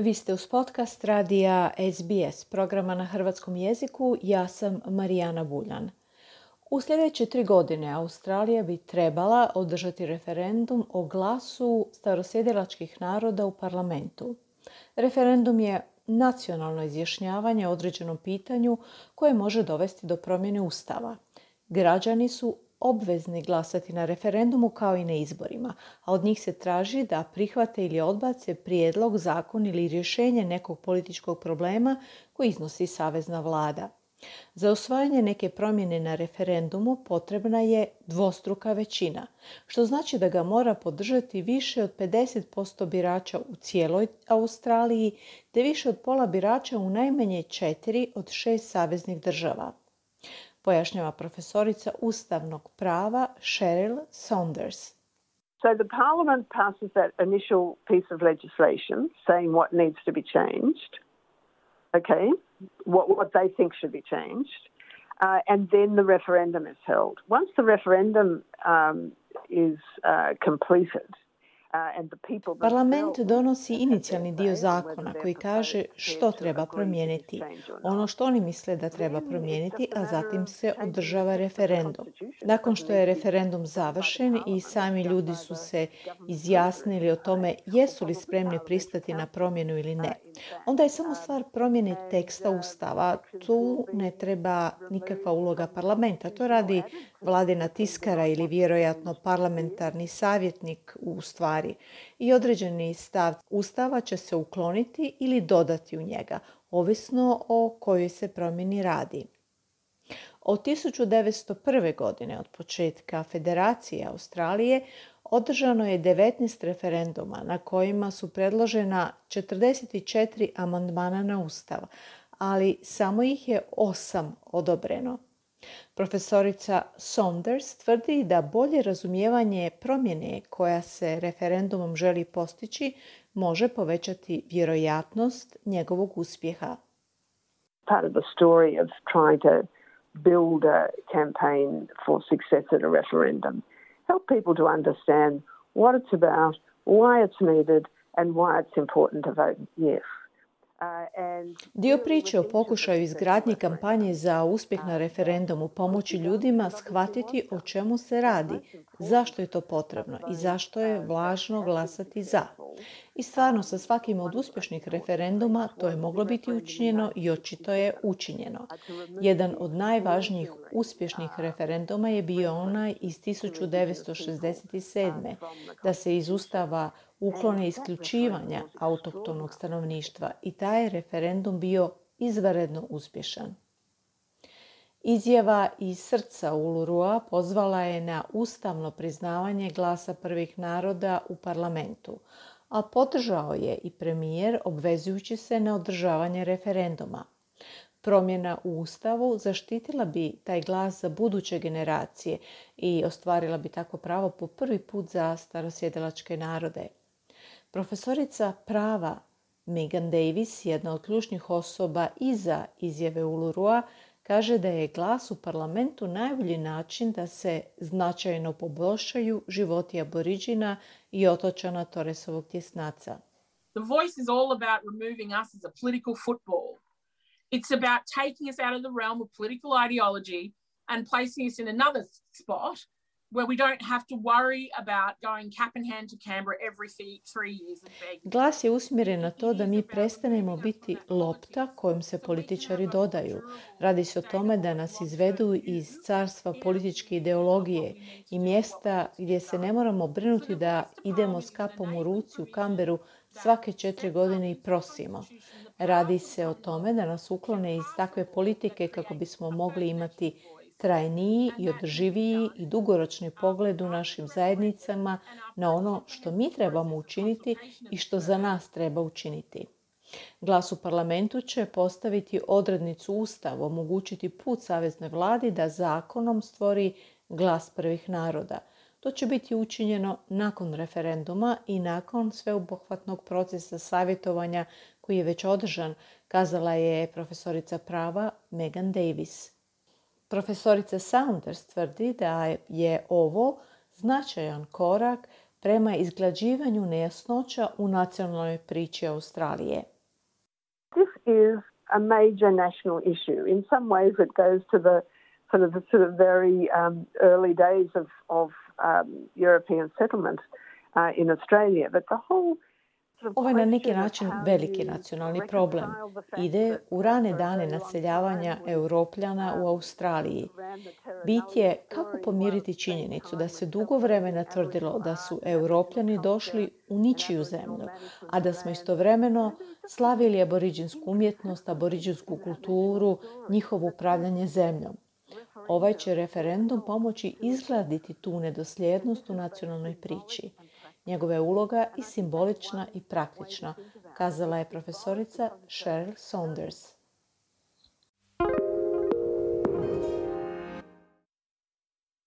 Vi ste uz podcast radija SBS, programa na hrvatskom jeziku. Ja sam Marijana Buljan. U sljedeće tri godine Australija bi trebala održati referendum o glasu starosjedilačkih naroda u parlamentu. Referendum je nacionalno izjašnjavanje o određenom pitanju koje može dovesti do promjene ustava. Građani su obvezni glasati na referendumu kao i na izborima, a od njih se traži da prihvate ili odbace prijedlog, zakon ili rješenje nekog političkog problema koji iznosi savezna vlada. Za usvajanje neke promjene na referendumu potrebna je dvostruka većina, što znači da ga mora podržati više od 50% birača u cijeloj Australiji te više od pola birača u najmanje četiri od šest saveznih država pojašnjava profesorica ustavnog prava Cheryl Saunders. So the Parliament passes that initial piece of legislation saying what needs to be changed, okay, what, what they think should be changed, uh, and then the referendum is held. Once the referendum um, is uh, completed, Parlament donosi inicijalni dio zakona koji kaže što treba promijeniti, ono što oni misle da treba promijeniti, a zatim se održava referendum. Nakon što je referendum završen i sami ljudi su se izjasnili o tome jesu li spremni pristati na promjenu ili ne, onda je samo stvar promjene teksta Ustava. Tu ne treba nikakva uloga parlamenta. To radi vladina tiskara ili vjerojatno parlamentarni savjetnik u stvari. I određeni stav Ustava će se ukloniti ili dodati u njega, ovisno o kojoj se promjeni radi. Od 1901. godine, od početka Federacije Australije, održano je 19 referenduma na kojima su predložena 44 amandmana na Ustav, ali samo ih je 8 odobreno. Profesorica Saunders tvrdi da bolje razumijevanje promjene koja se referendumom želi postići može povećati vjerojatnost njegovog uspjeha. Part of the story of trying to build a campaign for success at a referendum help people to understand what it's about, why it's needed, and why it's important to vote yes. Dio priče o pokušaju izgradnji kampanje za uspjeh na referendumu pomoći ljudima shvatiti o čemu se radi, zašto je to potrebno i zašto je važno glasati za. I stvarno sa svakim od uspješnih referenduma to je moglo biti učinjeno i očito je učinjeno. Jedan od najvažnijih uspješnih referenduma je bio onaj iz 1967. da se iz Ustava uklone isključivanja autohtonog stanovništva i taj referendum bio izvanredno uspješan. Izjava iz srca Ulurua pozvala je na ustavno priznavanje glasa prvih naroda u parlamentu, a podržao je i premijer obvezujući se na održavanje referenduma. Promjena u Ustavu zaštitila bi taj glas za buduće generacije i ostvarila bi tako pravo po prvi put za starosjedelačke narode. Profesorica prava Megan Davis, jedna od ključnih osoba iza izjave Ulurua, kaže da je glas u parlamentu najbolji način da se značajno poboljšaju životi aboriđina i otočana Toresovog tjesnaca. The voice is all about removing us as a political football. It's about taking us out of the realm of political ideology and placing us in another spot where we don't have to worry about going cap in hand to Canberra every three years and beg. Glas je usmjeren na to da mi prestanemo biti lopta kojom se političari dodaju. Radi se o tome da nas izvedu iz carstva političke ideologije i mjesta gdje se ne moramo brinuti da idemo s kapom u ruci u Kamberu svake četiri godine i prosimo. Radi se o tome da nas uklone iz takve politike kako bismo mogli imati trajniji i održiviji i dugoročni pogled u našim zajednicama na ono što mi trebamo učiniti i što za nas treba učiniti. Glas u parlamentu će postaviti odrednicu Ustava, omogućiti put Saveznoj vladi da zakonom stvori glas prvih naroda. To će biti učinjeno nakon referenduma i nakon sveobuhvatnog procesa savjetovanja koji je već održan, kazala je profesorica prava Megan Davis. Profesorica Saunders tvrdi da je ovo značajan korak prema izglađivanju nejasnoća u nacionalnoj priči Australije. This is a major national issue. In some ways it goes to the sort of the sort of very um, early days of, of um, European settlement uh, in Australia, but the whole ovo je na neki način veliki nacionalni problem. Ide u rane dane naseljavanja europljana u Australiji. Bit je kako pomiriti činjenicu da se dugo vremena tvrdilo da su europljani došli u ničiju zemlju, a da smo istovremeno slavili aboriđinsku umjetnost, aboriđinsku kulturu, njihovo upravljanje zemljom. Ovaj će referendum pomoći izgladiti tu nedosljednost u nacionalnoj priči. Njegova je uloga i simbolična i praktična, kazala je profesorica Cheryl Saunders.